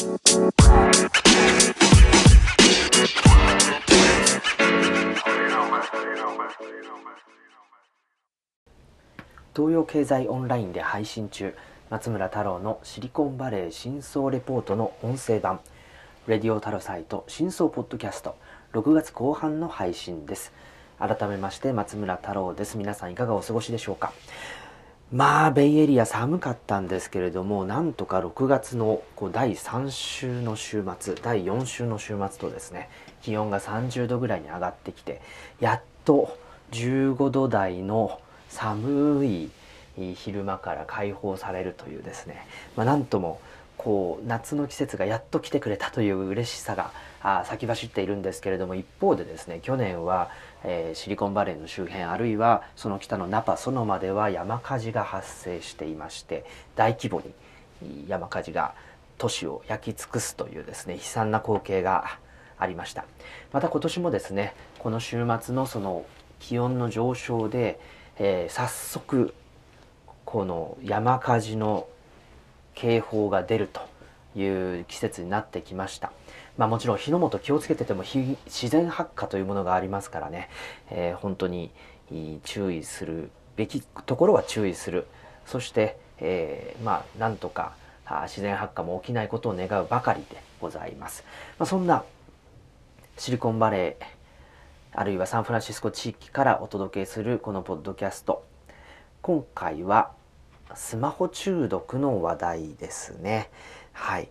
東洋経済オンラインで配信中。松村太郎のシリコンバレー真相レポートの音声版。レディオ太郎サイト真相ポッドキャスト。6月後半の配信です。改めまして松村太郎です。皆さんいかがお過ごしでしょうか？まあベイエリア寒かったんですけれどもなんとか6月のこう第3週の週末第4週の週末とですね気温が30度ぐらいに上がってきてやっと15度台の寒い昼間から解放されるというですね、まあ、なんともこう夏の季節がやっと来てくれたという嬉しさがあ先走っているんですけれども一方でですね去年はえー、シリコンバレーの周辺あるいはその北のナパソノマでは山火事が発生していまして大規模に山火事が都市を焼き尽くすというですね悲惨な光景がありました。また今年もですねこの週末のその気温の上昇で、えー、早速この山火事の警報が出るという季節になってきました。まあ、もちろん火の元気をつけてても自然発火というものがありますからね、えー、本当に注意するべきところは注意する。そして、えー、まあなんとか自然発火も起きないことを願うばかりでございます、まあ、そんなシリコンバレーあるいはサンフランシスコ地域からお届けするこのポッドキャスト。今回はスマホ中毒の話題ですね。はい。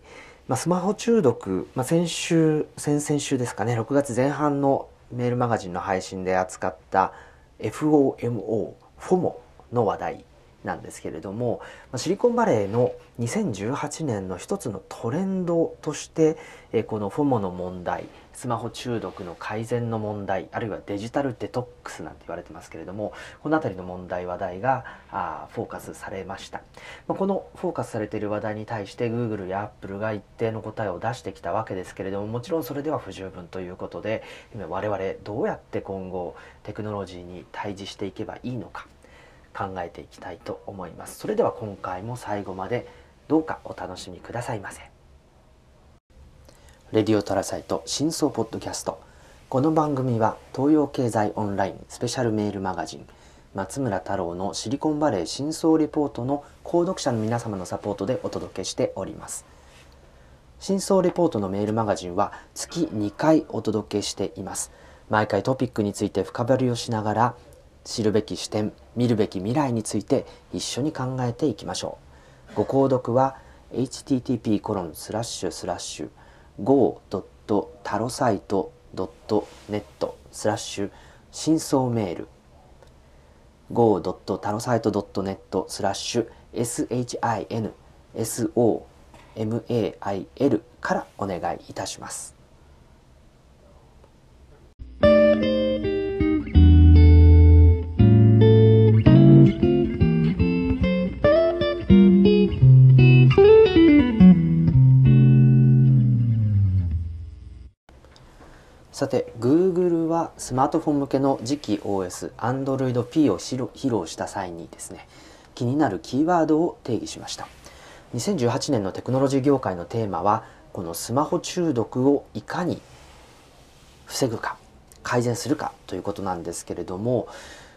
まあ、スマホ中毒、まあ、先週先々週ですかね6月前半のメールマガジンの配信で扱った FOMO、FOMO の話題なんですけれどもシリコンバレーの2018年の一つのトレンドとしてこの FOMO の問題スマホ中毒の改善の問題あるいはデジタルデトックスなんて言われてますけれどもこの辺りの問題話題があフォーカスされました。まあこのフォーカスされている話題に対して Google や Apple が一定の答えを出してきたわけですけれどももちろんそれでは不十分ということで今我々どうやって今後テクノロジーに対峙していけばいいのか考えていきたいと思います。それでは今回も最後までどうかお楽しみくださいませ。レディオトラサイト真相ポッドキャスト。この番組は東洋経済オンラインスペシャルメールマガジン松村太郎のシリコンバレー真相レポートの購読者の皆様のサポートでお届けしております。真相レポートのメールマガジンは月2回お届けしています。毎回トピックについて深掘りをしながら知るべき視点見るべき未来について一緒に考えていきましょう。ご購読は http コロンスラッシュスラッシュ go. タロサイト .net スラッシュ真相メール go. タロサイト .net スラッシュ SHINSOMAIL からお願いいたします。さて Google はスマートフォン向けの次期 OS Android P を披露した際にですね気になるキーワードを定義しました。2018年のテクノロジー業界のテーマはこのスマホ中毒をいかに防ぐか改善するかということなんですけれども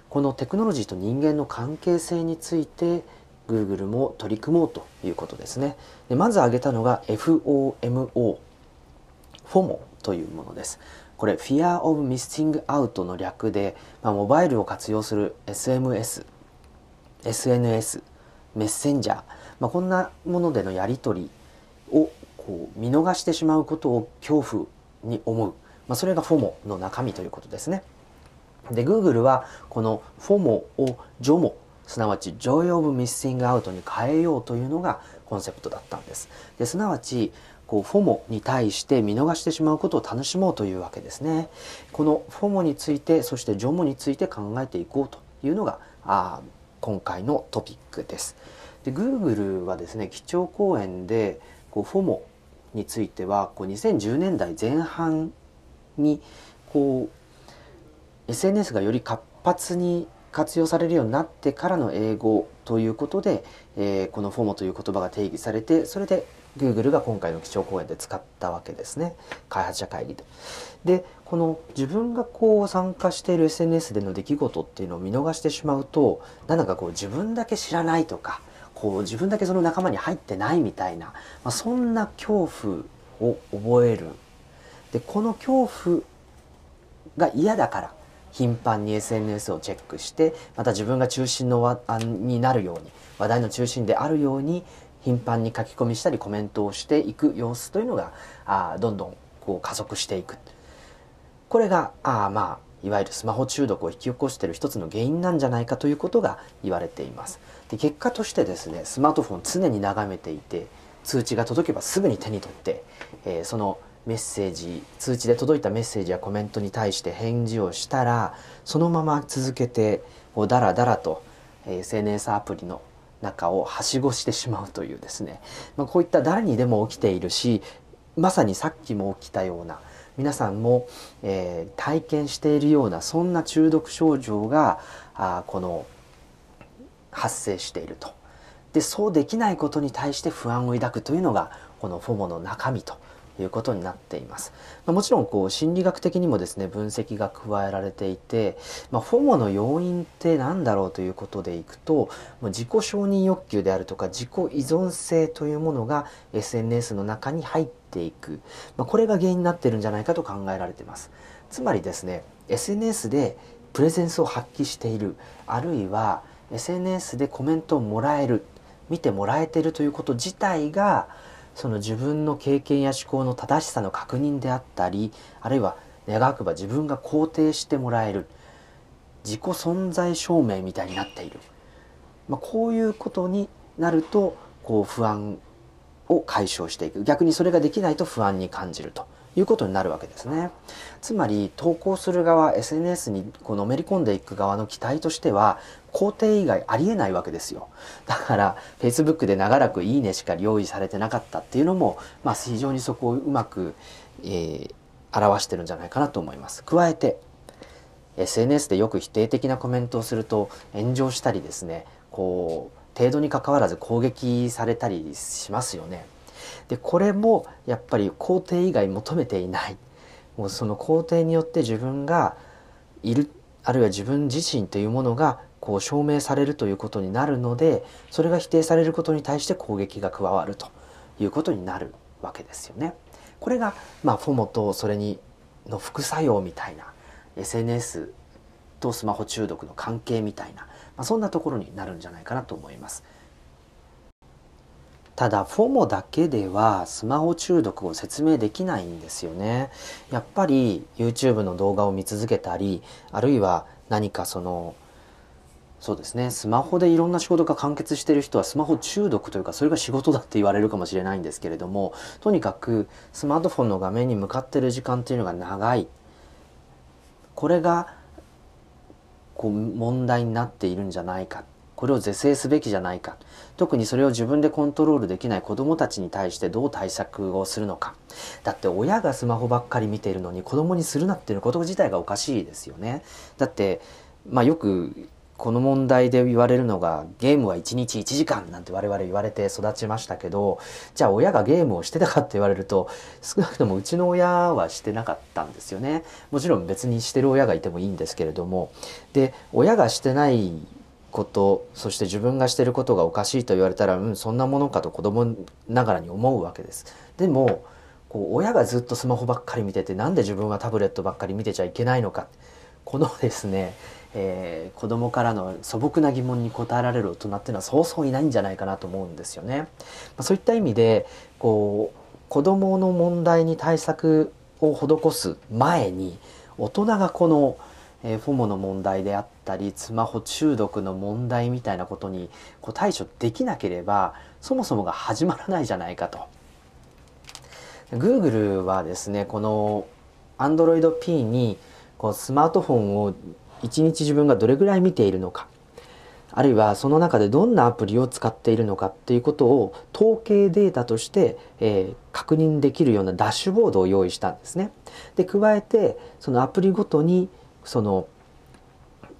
このテクノロジーと人間の関係性について Google も取り組もうということですね。でまず挙げたのが FOMO フォモというものです。これ Fear of Missing Out の略で、まあ、モバイルを活用する SMS、SNS、メッセンジャー、まあ、こんなものでのやり取りをこう見逃してしまうことを恐怖に思う、まあ、それが FOMO の中身ということですね。で Google はこの FOMO を JOMO すなわち Joy of Missing Out に変えようというのがコンセプトだったんです。ですなわちこうフォモに対して見逃してしまうことを楽しもうというわけですね。このフォモについてそしてジョモについて考えていこうというのがあ今回のトピックです。で Google はですね基調講演でこうフォモについてはこう2010年代前半にこう SNS がより活発に活用されるようになってからの英語ということで、えー、このフォモという言葉が定義されてそれで Google が今回の基調講演で使ったわけですね開発者会議で。でこの自分がこう参加している SNS での出来事っていうのを見逃してしまうとなんだかこう自分だけ知らないとかこう自分だけその仲間に入ってないみたいな、まあ、そんな恐怖を覚えるでこの恐怖が嫌だから頻繁に SNS をチェックしてまた自分が中心のになるように話題の中心であるように頻繁に書き込みしたりコメントをしていく様子というのがあどんどんこう加速していく。これがあまあいわゆるスマホ中毒を引き起こしている一つの原因なんじゃないかということが言われています。で結果としてですねスマートフォン常に眺めていて通知が届けばすぐに手に取って、えー、そのメッセージ通知で届いたメッセージやコメントに対して返事をしたらそのまま続けてこうダラダラと SNS アプリの中をはしごしてしまうというですね、まあ、こういった誰にでも起きているしまさにさっきも起きたような皆さんも、えー、体験しているようなそんな中毒症状があこの発生していると。でそうできないことに対して不安を抱くというのがこのフォモの中身ということになっています。まあ、もちろんこう心理学的にもですね分析が加えられていて、まあ、フォモの要因って何だろうということでいくと自己承認欲求であるとか自己依存性というものが SNS の中に入っていく、まあ、これが原因になってるんじゃないかと考えられています。つまりですね SNS でプレゼンスを発揮しているあるいは SNS でコメントをもらえる見てもらえているということ自体がその自分の経験や思考の正しさの確認であったりあるいは願くば自分が肯定してもらえる自己存在証明みたいになっている、まあ、こういうことになるとこう不安を解消していく逆にそれができないと不安に感じるということになるわけですね。つまり投稿する側 SNS にこうのめり込んでいく側の期待としては肯定以外ありえないわけですよ。だから Facebook で長らくいいねしか用意されてなかったっていうのも、まあ、非常にそこをうまく、えー、表してるんじゃないかなと思います。加えて SNS でよく否定的なコメントをすると炎上したりですねこう程度にかかわらず攻撃されたりしますよね。でこれもやっぱり肯定以外求めていないもうその肯定によって自分がいるあるいは自分自身というものがこう証明されるということになるのでそれが否定されることに対して攻撃が加わるということになるわけですよね。これが、まあ、フォモとそれにの副作用みたいな SNS とスマホ中毒の関係みたいな、まあ、そんなところになるんじゃないかなと思います。ただフォモだけではスマホ中毒を説明できないんですよねやっぱり YouTube の動画を見続けたりあるいは何かそのそうですね。スマホでいろんな仕事が完結してる人はスマホ中毒というかそれが仕事だって言われるかもしれないんですけれどもとにかくスマートフォンの画面に向かってる時間っていうのが長い。これがこう問題になっているんじゃないか。これを是正すべきじゃないか。特にそれを自分でコントロールできない子どもたちに対してどう対策をするのか。だって親がスマホばっかり見ているのに子供にするなっていうこと自体がおかしいですよね。だってまあよくこの問題で言われるのがゲームは1日1時間なんて我々言われて育ちましたけどじゃあ親がゲームをしてたかって言われると少なくともうちの親はしてなかったんですよね。もちろん別にしてる親がいてもいいんですけれども。で親がしてないことそして自分がしてることがおかしいと言われたらうんそんなものかと子供ながらに思うわけです。でもこう親がずっとスマホばっかり見ててなんで自分はタブレットばっかり見てちゃいけないのか。このですね、えー、子供からの素朴な疑問に答えられる大人っていうのはそうそういないんじゃないかなと思うんですよね。まあ、そういった意味でこう子供の問題に対策を施す前に大人がこのえー、フォモの問題であったりスマホ中毒の問題みたいなことにこう対処できなければそもそもが始まらないじゃないかと。Google はですねこの Android P にこうスマートフォンを1日自分がどれぐらい見ているのかあるいはその中でどんなアプリを使っているのかっていうことを統計データとして、えー、確認できるようなダッシュボードを用意したんですね。で加えてそのアプリごとにその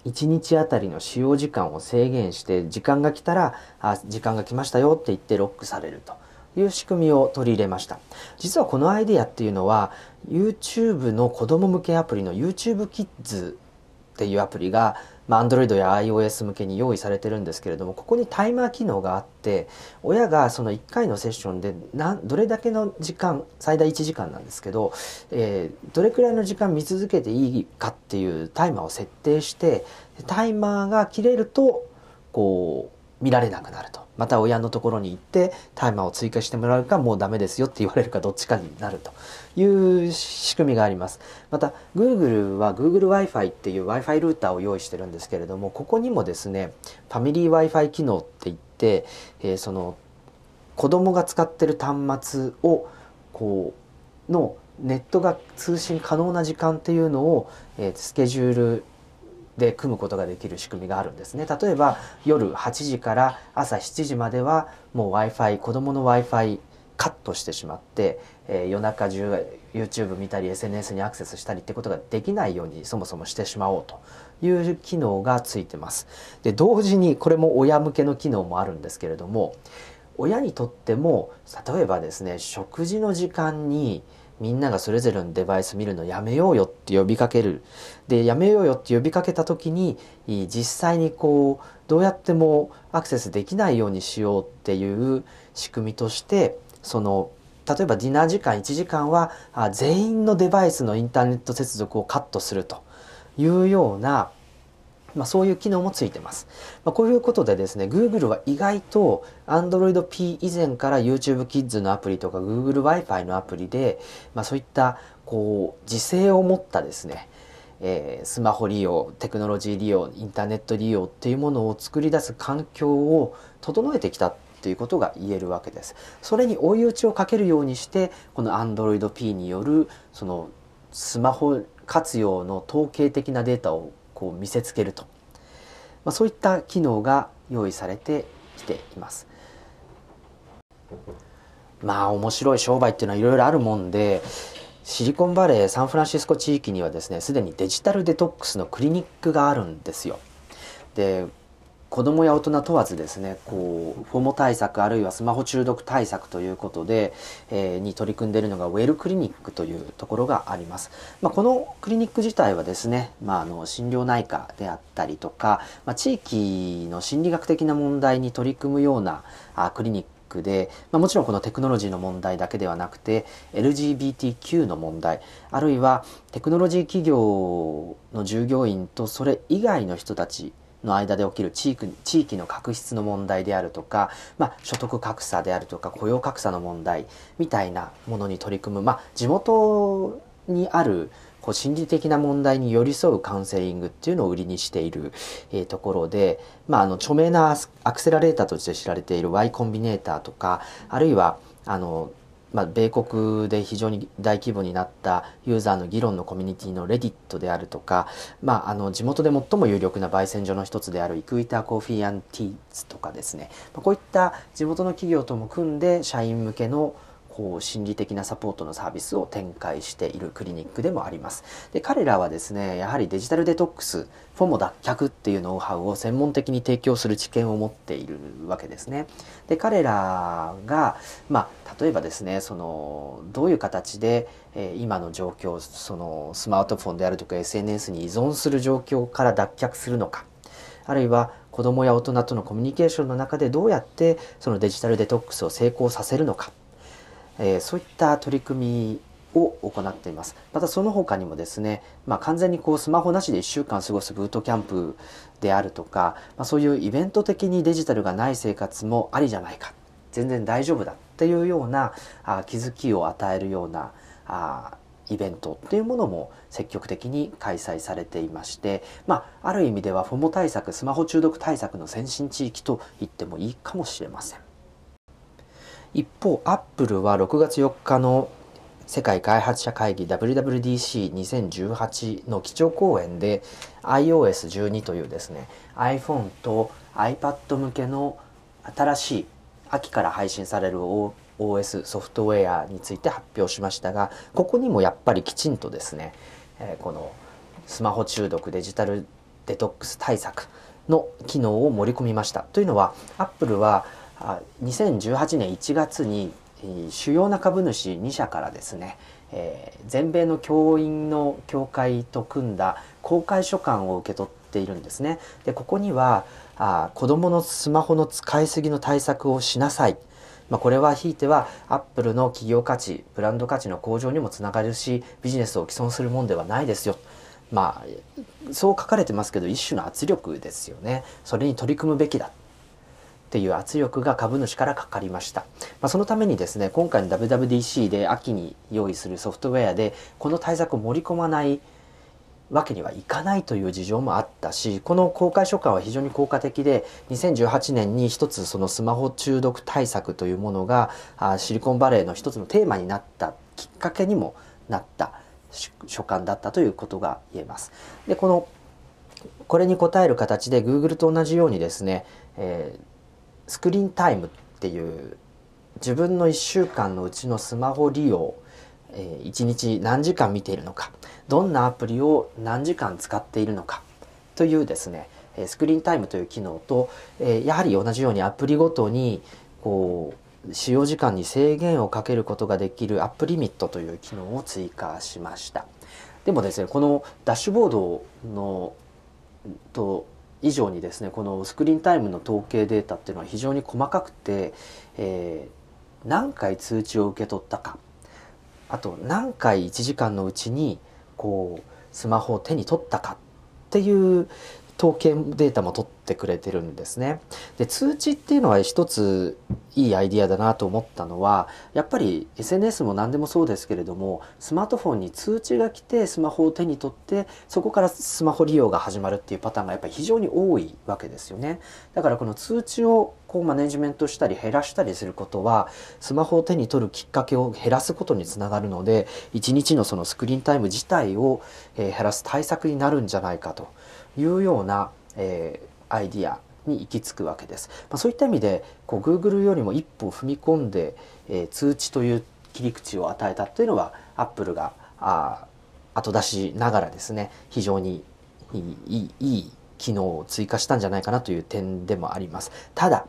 1日あたりの使用時間を制限して時間が来たらあ時間が来ましたよって言ってロックされるという仕組みを取り入れました実はこのアイデアっていうのは YouTube の子供向けアプリの YouTube Kids っていうアプリが、まあ、Android や iOS 向けに用意されてるんですけれどもここにタイマー機能があって親がその1回のセッションでどれだけの時間最大1時間なんですけど、えー、どれくらいの時間見続けていいかっていうタイマーを設定してタイマーが切れるとこう見られなくなると。また親のところに行ってタイマーを追加してもらうかもうダメですよって言われるかどっちかになると。いう仕組みがあります。また Google は GoogleWi-Fi っていう Wi-Fi ルーターを用意してるんですけれどもここにもですねファミリー Wi-Fi 機能って言って、えー、その子供が使ってる端末をこうのネットが通信可能な時間っていうのを、えー、スケジュールで組むことができる仕組みがあるんですね。例えば夜8時から朝7時まではもう w i f i 子どもの w i f i カットしてしまって、えー、夜中中 YouTube 見たり SNS にアクセスしたりってことができないようにそもそもしてしまおうという機能がついてます。で同時にこれも親向けの機能もあるんですけれども親にとっても例えばですね食事の時間にみんながそれぞれのデバイス見るのやめようよって呼びかける。でやめようよって呼びかけた時に実際にこうどうやってもアクセスできないようにしようっていう仕組みとしてその例えばディナー時間1時間は全員のデバイスのインターネット接続をカットするというようなまあ、そういう機能もついてます。まあ、こういうことでですね、Google は意外と Android P 以前から YouTube Kids のアプリとか Google Wi-Fi のアプリで、まあ、そういったこう時勢を持ったですね、えー、スマホ利用、テクノロジー利用、インターネット利用っていうものを作り出す環境を整えてきたということが言えるわけです。それに追い打ちをかけるようにして、この Android P によるそのスマホ活用の統計的なデータをこう見せつけると、まあ、そういった機能が用意されてきています。まあ面白い商売っていうのはいろいろあるもんでシリコンバレーサンフランシスコ地域にはですねすでにデジタルデトックスのクリニックがあるんですよ。で子どもや大人問わずですねこうフォモ対策あるいはスマホ中毒対策ということで、えー、に取り組んでいるのがウェルクリニックというところがあります、まあ、このクリニック自体はですね、まあ、あの心療内科であったりとか、まあ、地域の心理学的な問題に取り組むようなあクリニックで、まあ、もちろんこのテクノロジーの問題だけではなくて LGBTQ の問題あるいはテクノロジー企業の従業員とそれ以外の人たちの間で起きる地域地域の確執の問題であるとか、まあ、所得格差であるとか雇用格差の問題みたいなものに取り組む、まあ、地元にあるこう心理的な問題に寄り添うカウンセリングっていうのを売りにしている、えー、ところで、まあ、あの著名なアクセラレーターとして知られている Y コンビネーターとかあるいはあのまあ、米国で非常に大規模になったユーザーの議論のコミュニティのレディットであるとか、まあ、あの地元で最も有力な焙煎所の一つであるイクイターコーヒーティーズとかですね、こういった地元の企業とも組んで社員向けのこう心理的なサポートのサービスを展開しているクリニックでもあります。で彼らはですねやはりデジタルデトックスフォモ脱却っていうノウハウを専門的に提供する知見を持っているわけですね。で彼らが、まあ、例えばですねそのどういう形で、えー、今の状況そのスマートフォンであるとか SNS に依存する状況から脱却するのかあるいは子どもや大人とのコミュニケーションの中でどうやってそのデジタルデトックスを成功させるのかえー、そういった取り組みを行っています。またその他にもですね、まあ、完全にこうスマホなしで1週間過ごすブートキャンプであるとか、まあ、そういうイベント的にデジタルがない生活もありじゃないか全然大丈夫だっていうようなあ気づきを与えるようなあイベントっていうものも積極的に開催されていまして、まあ、ある意味ではフォモ対策スマホ中毒対策の先進地域と言ってもいいかもしれません。一方アップルは6月4日の世界開発者会議 WWDC2018 の基調講演で iOS12 というですね iPhone と iPad 向けの新しい秋から配信される OS ソフトウェアについて発表しましたがここにもやっぱりきちんとですね、えこのスマホ中毒デジタルデトックス対策の機能を盛り込みました。というのはアップルはあ2018年1月に主要な株主2社からですね、えー、全米の教員の協会と組んだ公開書簡を受け取っているんですね。でここにはあ子どものスマホの使いすぎの対策をしなさい。まあ、これはひいてはアップルの企業価値ブランド価値の向上にもつながるしビジネスを既存するもんではないですよ。まあそう書かれてますけど一種の圧力ですよね。それに取り組むべきだっていう圧力が株主からかかりました。まあ、そのためにですね、今回の WWDC で秋に用意するソフトウェアで、この対策を盛り込まないわけにはいかないという事情もあったしこの公開書簡は非常に効果的で2018年に一つそのスマホ中毒対策というものがシリコンバレーの一つのテーマになったきっかけにもなった書簡だったということが言えます。でこのこれに応える形で Google と同じようにですね、えースクリーンタイムっていう自分の1週間のうちのスマホ利用、えー、1日何時間見ているのかどんなアプリを何時間使っているのかというですねスクリーンタイムという機能と、えー、やはり同じようにアプリごとにこう使用時間に制限をかけることができるアップリミットという機能を追加しました。でもですねこのダッシュボードのと以上にですねこのスクリーンタイムの統計データっていうのは非常に細かくて、えー、何回通知を受け取ったか。あと何回1時間のうちにこうスマホを手に取ったかっていう統計データも取ってくれてるんですね。で通知っていうのは一ついいアイディアだなと思ったのはやっぱり SNS も何でもそうですけれどもスマートフォンに通知が来てスマホを手に取ってそこからスマホ利用が始まるっていうパターンがやっぱり非常に多いわけですよね。だからこの通知をこうマネジメントしたり減らしたりすることはスマホを手に取るきっかけを減らすことにつながるので1日のそのスクリーンタイム自体を減らす対策になるんじゃないかと。いうような、えー、アイディアに行き着くわけです。まあ、そういった意味でこう Google よりも一歩踏み込んで、えー、通知という切り口を与えたというのは Apple があ後出しながらですね非常にいいいい機能を追加したんじゃないかなという点でもあります。ただ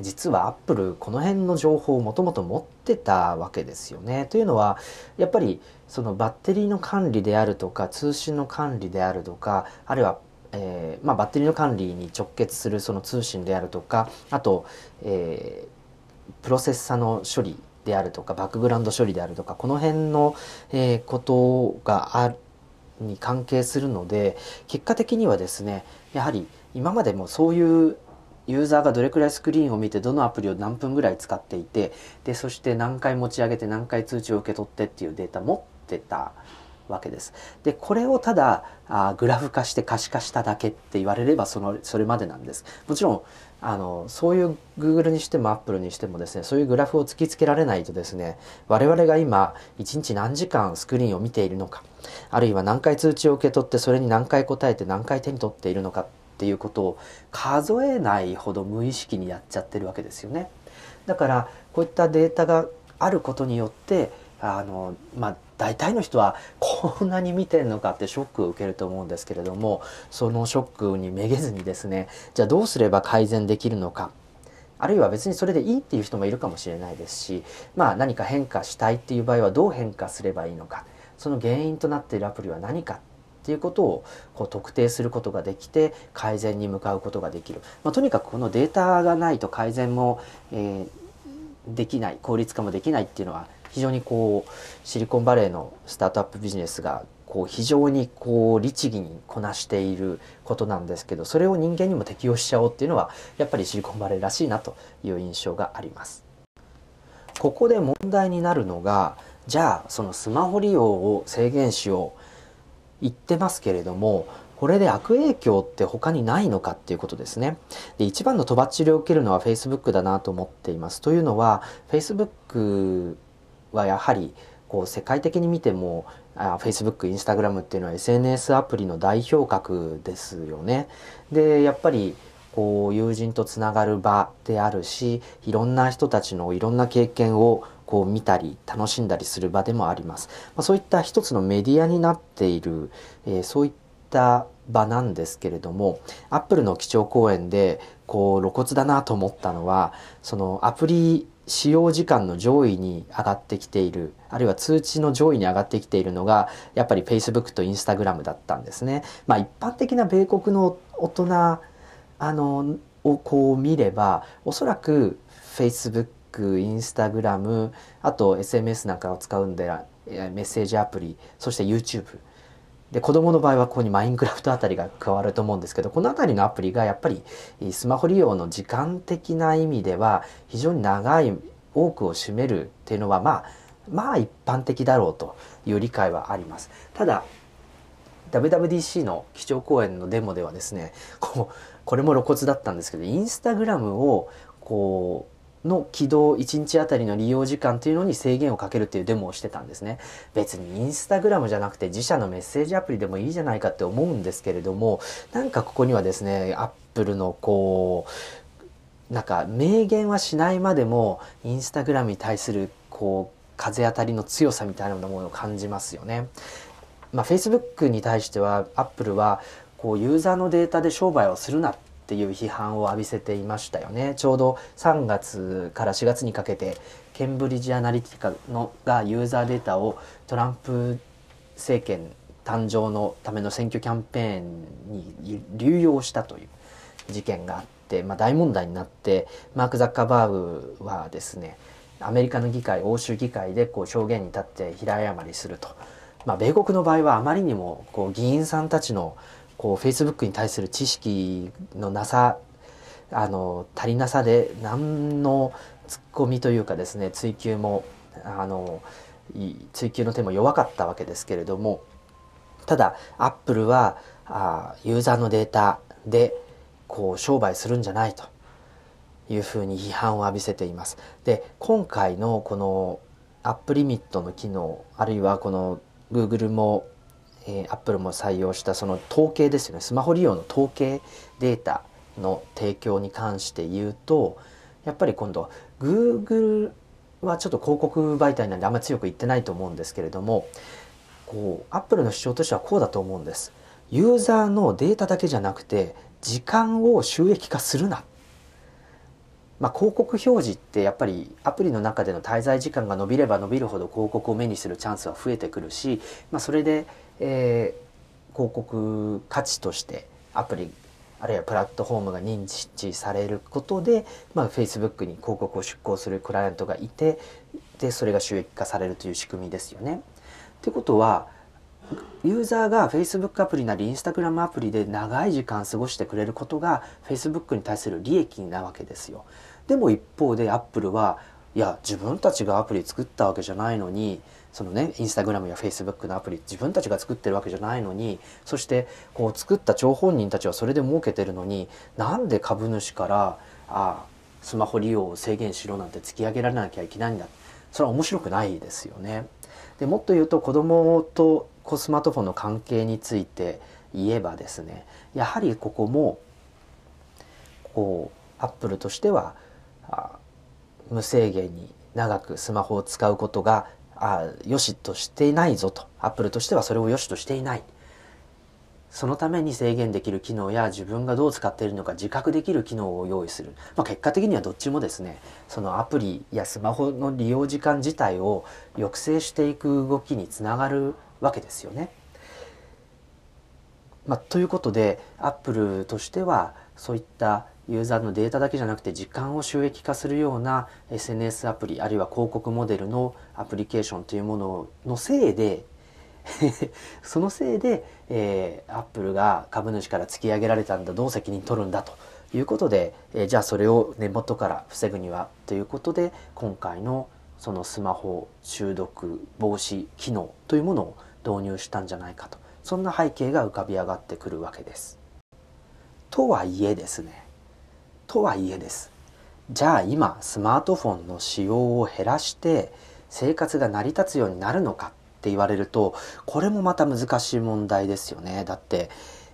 実はアップルこの辺の情報をもともと持ってたわけですよね。というのはやっぱりそのバッテリーの管理であるとか通信の管理であるとかあるいは、えーまあ、バッテリーの管理に直結するその通信であるとかあと、えー、プロセッサの処理であるとかバックグラウンド処理であるとかこの辺の、えー、ことがあに関係するので結果的にはですねやはり今までもそういうユーザーがどれくらいスクリーンを見てどのアプリを何分ぐらい使っていてでそして何回持ち上げて何回通知を受け取ってっていうデータ持ってたわけです。でこれをただあグラフ化して可視化しただけって言われればそのそれまでなんです。もちろんあのそういう Google にしても Apple にしてもですねそういうグラフを突きつけられないとですね我々が今1日何時間スクリーンを見ているのかあるいは何回通知を受け取ってそれに何回答えて何回手に取っているのかっていうことを数えないほど無意識にやっちゃってるわけですよね。だからこういったデータがあることによってあのまあ大体の人はこんなに見てんのかってショックを受けると思うんですけれどもそのショックにめげずにですねじゃあどうすれば改善できるのかあるいは別にそれでいいっていう人もいるかもしれないですしまあ何か変化したいっていう場合はどう変化すればいいのかその原因となっているアプリは何かっていうことをこう特定することができて改善に向かうことができる、まあ、とにかくこのデータがないと改善も、えー、できない効率化もできないっていうのは非常にこうシリコンバレーのスタートアップビジネスがこう非常にこう律儀にこなしていることなんですけどそれを人間にも適用しちゃおうっていうのはやっぱりシリコンバレーらしいなという印象があります。ここで問題になるのがじゃあそのスマホ利用を制限しよう言ってますけれどもこれで悪影響って他にないのかっていうことですね。で一番のとばっちりを受けるのは Facebook だなと思っています。というのは Facebook はやはりこう世界的に見てもあ Facebook、Instagram っていうのは SNS アプリの代表格ですよね。でやっぱりこう友人とつながる場であるしいろんな人たちのいろんな経験をこう見たり楽しんだりする場でもあります。まあ、そういった一つのメディアになっている、えー、そういった場なんですけれども、アップルの基調講演でこう露骨だなと思ったのは、そのアプリ使用時間の上位に上がってきているあるいは通知の上位に上がってきているのがやっぱり Facebook と Instagram だったんですね。まあ、一般的な米国の大人あのをこう見ればおそらく Facebook、Instagram あと SMS なんかを使うんでメッセージアプリそして YouTube で子供の場合はここにマインクラフトあたりが加わると思うんですけどこの辺りのアプリがやっぱりスマホ利用の時間的な意味では非常に長い多くを占めるっていうのはまあまあ一般的だろうという理解はあります。ただ WWDC の基調講演のデモではですねこうこれも露骨だったんですけどインスタグラムをこうの起動1日あたりの利用時間というのに制限をかけるっていうデモをしてたんですね別にインスタグラムじゃなくて自社のメッセージアプリでもいいじゃないかって思うんですけれどもなんかここにはですねアップルのこうなんか明言はしないまでもインスタグラムに対するこう風当たりの強さみたいなものを感じますよね。まあ、Facebook に対してはアップルはこうユーザーのデータで商売をするなっていう批判を浴びせていましたよね。ちょうど3月から4月にかけてケンブリッジ・アナリティカのがユーザーデータをトランプ政権誕生のための選挙キャンペーンに流用したという事件があって、まあ、大問題になってマーク・ザッカーバーグはですねアメリカの議会欧州議会でこう証言に立って平謝りすると、まあ、米国の場合はあまりにもこう議員さんたちのこう Facebook に対する知識のなさあの足りなさで何のツッコミというかですね追求もあの追求の手も弱かったわけですけれどもただアップルはあユーザーのデータでこう商売するんじゃないというふうに批判を浴びせています。で今回のこのアップリミットの機能あるいはこの Google もえー、アップルも採用したその統計ですよねスマホ利用の統計データの提供に関して言うとやっぱり今度 Google はちょっと広告媒体なんであんまり強く言ってないと思うんですけれどもこうアップルの主張としてはこうだと思うんです。ユーザーのデータだけじゃなくて時間を収益化するなまあ、広告表示ってやっぱりアプリの中での滞在時間が伸びれば伸びるほど広告を目にするチャンスは増えてくるし、まあ、それで、えー、広告価値としてアプリあるいはプラットフォームが認知されることで、まあ、Facebook に広告を出稿するクライアントがいてでそれが収益化されるという仕組みですよね。ってことはユーザーが Facebook アプリなり Instagram アプリで長い時間過ごしてくれることが Facebook に対する利益なわけですよ。でも一方でアップルはいや自分たちがアプリ作ったわけじゃないのにそのねインスタグラムやフェイスブックのアプリ自分たちが作ってるわけじゃないのにそしてこう作った張本人たちはそれで儲けてるのになんで株主からあスマホ利用を制限しろなんて突き上げられなきゃいけないんだそれは面白くないですよね。でもっと言うと子供とこうスマートフォンの関係について言えばですねやはりここもこうアップルとしては無制限に長くスマホを使うことがあ良しとしていないぞと。アップルとしてはそれを良しとしていない。そのために制限できる機能や自分がどう使っているのか自覚できる機能を用意する、まあ、結果的にはどっちもですねそのアプリやスマホの利用時間自体を抑制していく動きにつながるわけですよね。まあ、ということでアップルとしてはそういったユーザーのデータだけじゃなくて時間を収益化するような SNS アプリあるいは広告モデルのアプリケーションというもののせいで そのせいで、えー、アップルが株主から突き上げられたんだどう責任取るんだということで、えー、じゃあそれを根元から防ぐにはということで今回のそのスマホ中毒防止機能というものを導入したんじゃないかと。そんな背景が浮かび上がってくるわけです。とはいえですね。とはいえです。じゃあ今スマートフォンの使用を減らして生活が成り立つようになるのかって言われるとこれもまた難しい問題ですよね。だって、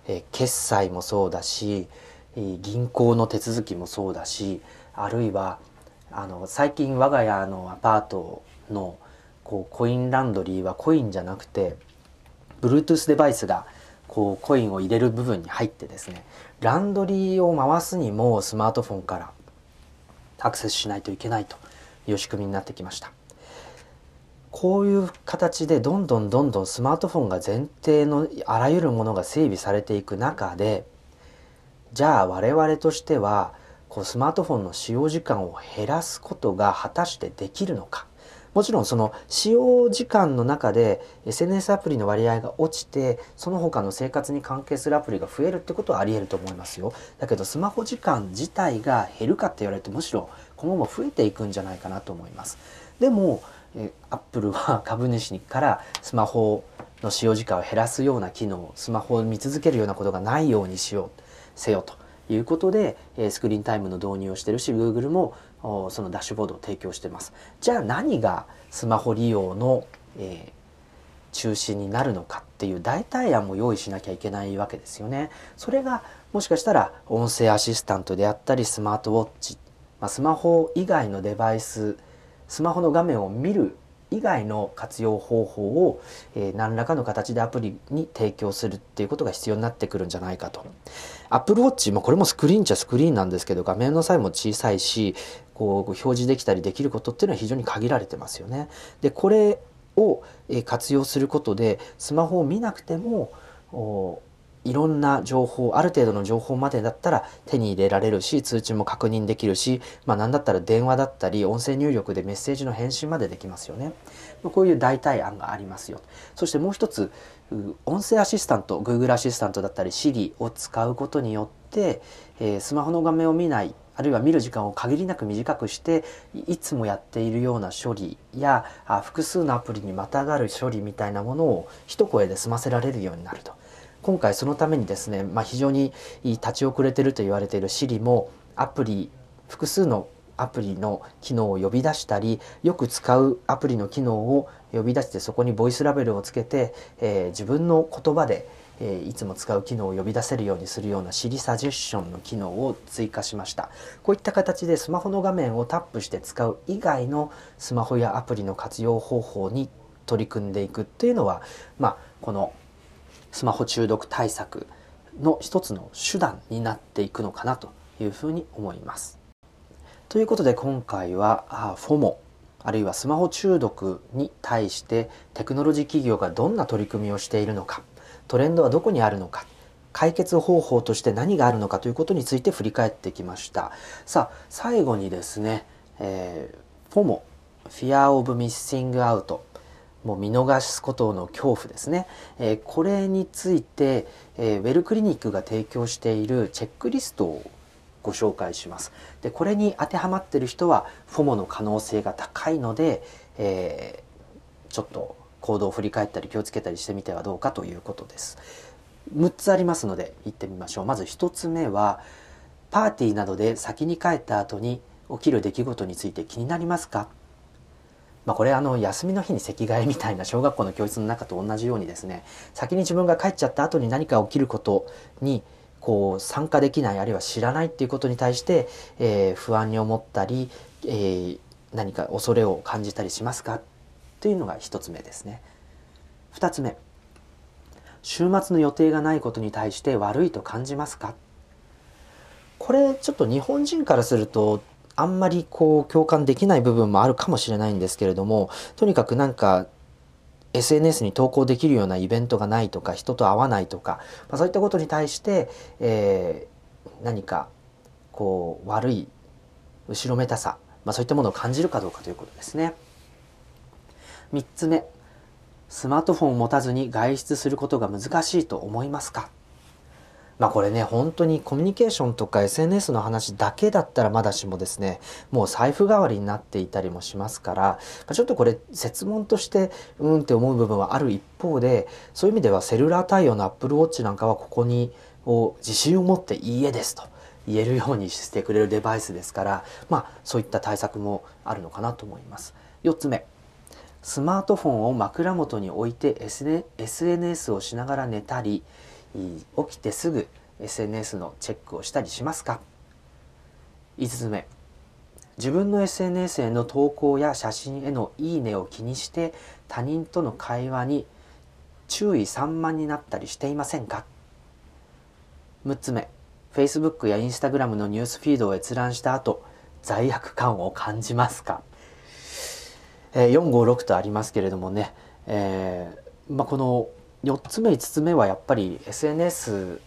え決済もそうだし銀行の手続きもそうだしあるいはあの最近我が家のアパートのこうコインランドリーはコインじゃなくて Bluetooth デバイスがこうコインを入れる部分に入ってですねランドリーを回すにもスマートフォンからアクセスしないといけないという仕組みになってきました。こういう形でどんどんどんどんスマートフォンが前提のあらゆるものが整備されていく中でじゃあ我々としてはこうスマートフォンの使用時間を減らすことが果たしてできるのか。もちろんその使用時間の中で SNS アプリの割合が落ちてその他の生活に関係するアプリが増えるってことはあり得ると思いますよ。だけどスマホ時間自体が減るかって言われるとむしろ今後も増えていくんじゃないかなと思います。でもえアップルは 株主からスマホの使用時間を減らすような機能スマホを見続けるようなことがないようにしようせよということでスクリーンタイムの導入をしてるし Google もそのダッシュボードを提供してます。じゃあ何がスマホ利用の、えー、中心になるのかっていう代替案も用意しなきゃいけないわけですよね。それがもしかしたら音声アシスタントであったりスマートウォッチ、まあ、スマホ以外のデバイススマホの画面を見る以外の活用方法を、えー、何らかの形でアプリに提供するっていうことが必要になってくるんじゃないかと。Apple Watch もこれもスクリーンっちゃスクリーンなんですけど画面のサイズも小さいしこう表示できたりできることっていうのは非常に限られてますよね。でこれを活用することでスマホを見なくてもいろんな情報ある程度の情報までだったら手に入れられるし通知も確認できるし、まあ、何だったら電話だったり音声入力でメッセージの返信までできますよね。こういう代替案がありますよ。そしてもう一つ音声アシスタント Google アシスタントだったり Siri を使うことによって、えー、スマホの画面を見ないあるいは見る時間を限りなく短くしていつもやっているような処理やあ複数のアプリにまたがる処理みたいなものを一声で済ませられるようになると。今回そのためにですね、まあ、非常に立ち遅れてると言われている Siri もアプリ複数のアプリの機能を呼び出したりよく使うアプリの機能を呼び出してそこにボイスラベルをつけて、えー、自分の言葉で、えー、いつも使う機能を呼び出せるようにするような Siri サジェッションの機能を追加しました。こういった形でスマホの画面をタップして使う以外のスマホやアプリの活用方法に取り組んでいくっていうのはまあこのスマホ中毒対策の一つの手段になっていくのかなというふうに思います。ということで今回は FOMO あるいはスマホ中毒に対してテクノロジー企業がどんな取り組みをしているのかトレンドはどこにあるのか解決方法として何があるのかということについて振り返ってきましたさあ最後にですね、えー、FOMO Fear of Missing Out もう見逃すことの恐怖ですね、えー、これについて、えー、ウェルクリニックが提供しているチェックリストをご紹介します。でこれに当てはまってる人は FOMO の可能性が高いので、えー、ちょっと行動を振り返ったり気をつけたりしてみてはどうかということです。6つありますので行ってみましょう。まず1つ目はパーティーなどで先に帰った後に起きる出来事について気になりますか？まあ、これあの休みの日に席替えみたいな小学校の教室の中と同じようにですね先に自分が帰っちゃった後に何か起きることにこう参加できないあるいは知らないっていうことに対して、えー、不安に思ったり、えー、何か恐れを感じたりしますかというのが1つ目ですね。2つ目週末の予定がないことに対して悪いと感じますか？これちょっと日本人からするとあんまりこう共感できない部分もあるかもしれないんですけれどもとにかくなんか SNS に投稿できるようなイベントがないとか人と会わないとか、まあ、そういったことに対して、えー、何かこう悪い後ろめたさ、まあ、そういったものを感じるかどうかということですね。3つ目スマートフォンを持たずに外出することが難しいと思いますか？まあこれね、本当にコミュニケーションとか SNS の話だけだったらまだしもですね、もう財布代わりになっていたりもしますから、ちょっとこれ説問としてうんって思う部分はある一方で、そういう意味ではセルラー対応の Apple Watch なんかはここにを自信を持っていいえですと言えるようにしてくれるデバイスですから、まあそういった対策もあるのかなと思います。4つ目。スマートフォンを枕元に置いて SNS をしながら寝たり、起きてすぐ SNS のチェックをしたりしますか？5つ目。自分の SNS への投稿や写真へのいいねを気にして他人との会話に注意散漫になったりしていませんか？6つ目。Facebook や Instagram のニュースフィードを閲覧した後罪悪感を感じますか？えー、456とありますけれどもね、えーまあ、この4つ目5つ目はやっぱり SNS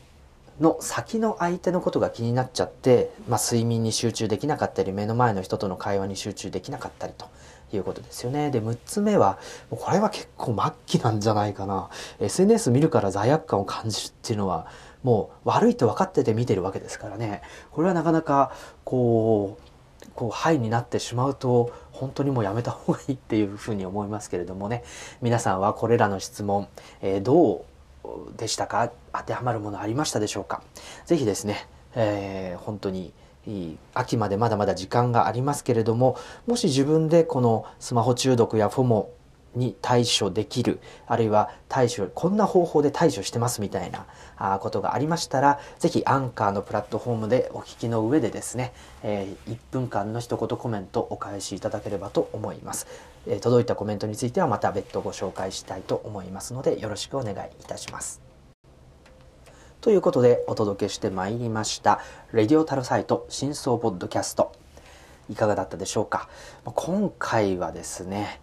の先の相手のことが気になっちゃって、まあ、睡眠に集中できなかったり目の前の人との会話に集中できなかったりということですよね。で6つ目はこれは結構末期なんじゃないかな SNS 見るから罪悪感を感じるっていうのはもう悪いと分かってて見てるわけですからねこれはなかなかこうこうハイになってしまうと本当にもうやめた方がいいっていうふうに思いますけれどもね。皆さんはこれらの質問、えー、どうでしたか？当てはまるものありましたでしょうか？是非ですね、えー、本当に秋までまだまだ時間がありますけれどももし自分でこのスマホ中毒やフォモに対処できるあるいは対処こんな方法で対処してますみたいなあことがありましたら是非アンカーのプラットフォームでお聞きの上でですね、えー、1分間の一言コメントお返しいただければと思います、えー、届いたコメントについてはまた別途ご紹介したいと思いますのでよろしくお願いいたします。ということでお届けしてまいりました「レディオタルサイト真相ポッドキャスト」いかがだったでしょうか？今回はですね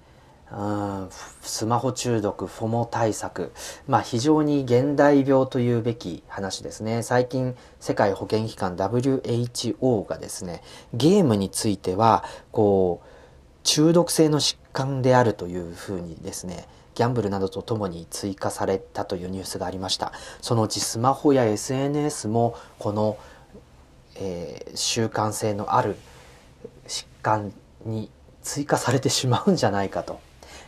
スマホ中毒フォモ対策、まあ、非常に現代病というべき話ですね。最近世界保健機関 WHO がですねゲームについてはこう中毒性の疾患であるというふうにですねギャンブルなどとともに追加されたというニュースがありました。そのうちスマホや SNS もこの、えー、習慣性のある疾患に追加されてしまうんじゃないかと。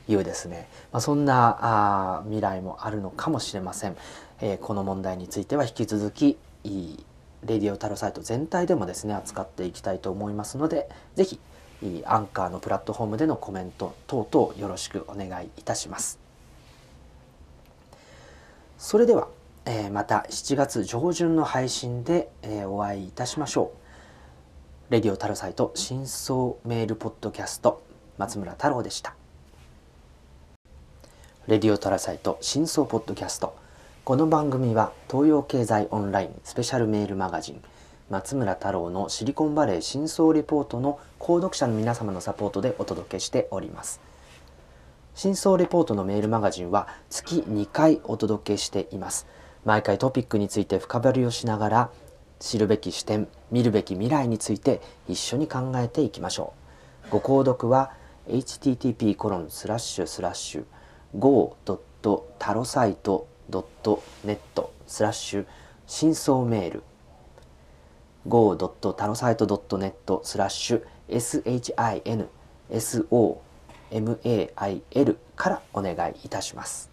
いうですね、まあ、そんなあ未来もあるのかもしれません、えー、この問題については引き続きいレディオタロサイト全体でもですね扱っていきたいと思いますので是非アンカーのプラットフォームでのコメント等々よろしくお願いいたします。それでは、えー、また7月上旬の配信で、えー、お会いいたしましょう。レディオタロサイト真相メールポッドキャスト松村太郎でした。レディオトラサイト真相ポッドキャスト。この番組は東洋経済オンラインスペシャルメールマガジン松村太郎のシリコンバレー真相レポートの購読者の皆様のサポートでお届けしております。真相レポートのメールマガジンは月2回お届けしています。毎回トピックについて深掘りをしながら知るべき視点見るべき未来について一緒に考えていきましょう。ご購読は http go.tarosite.net スラッシュ真相メール go.tarosite.net スラッシュ shinsomail からお願いいたします。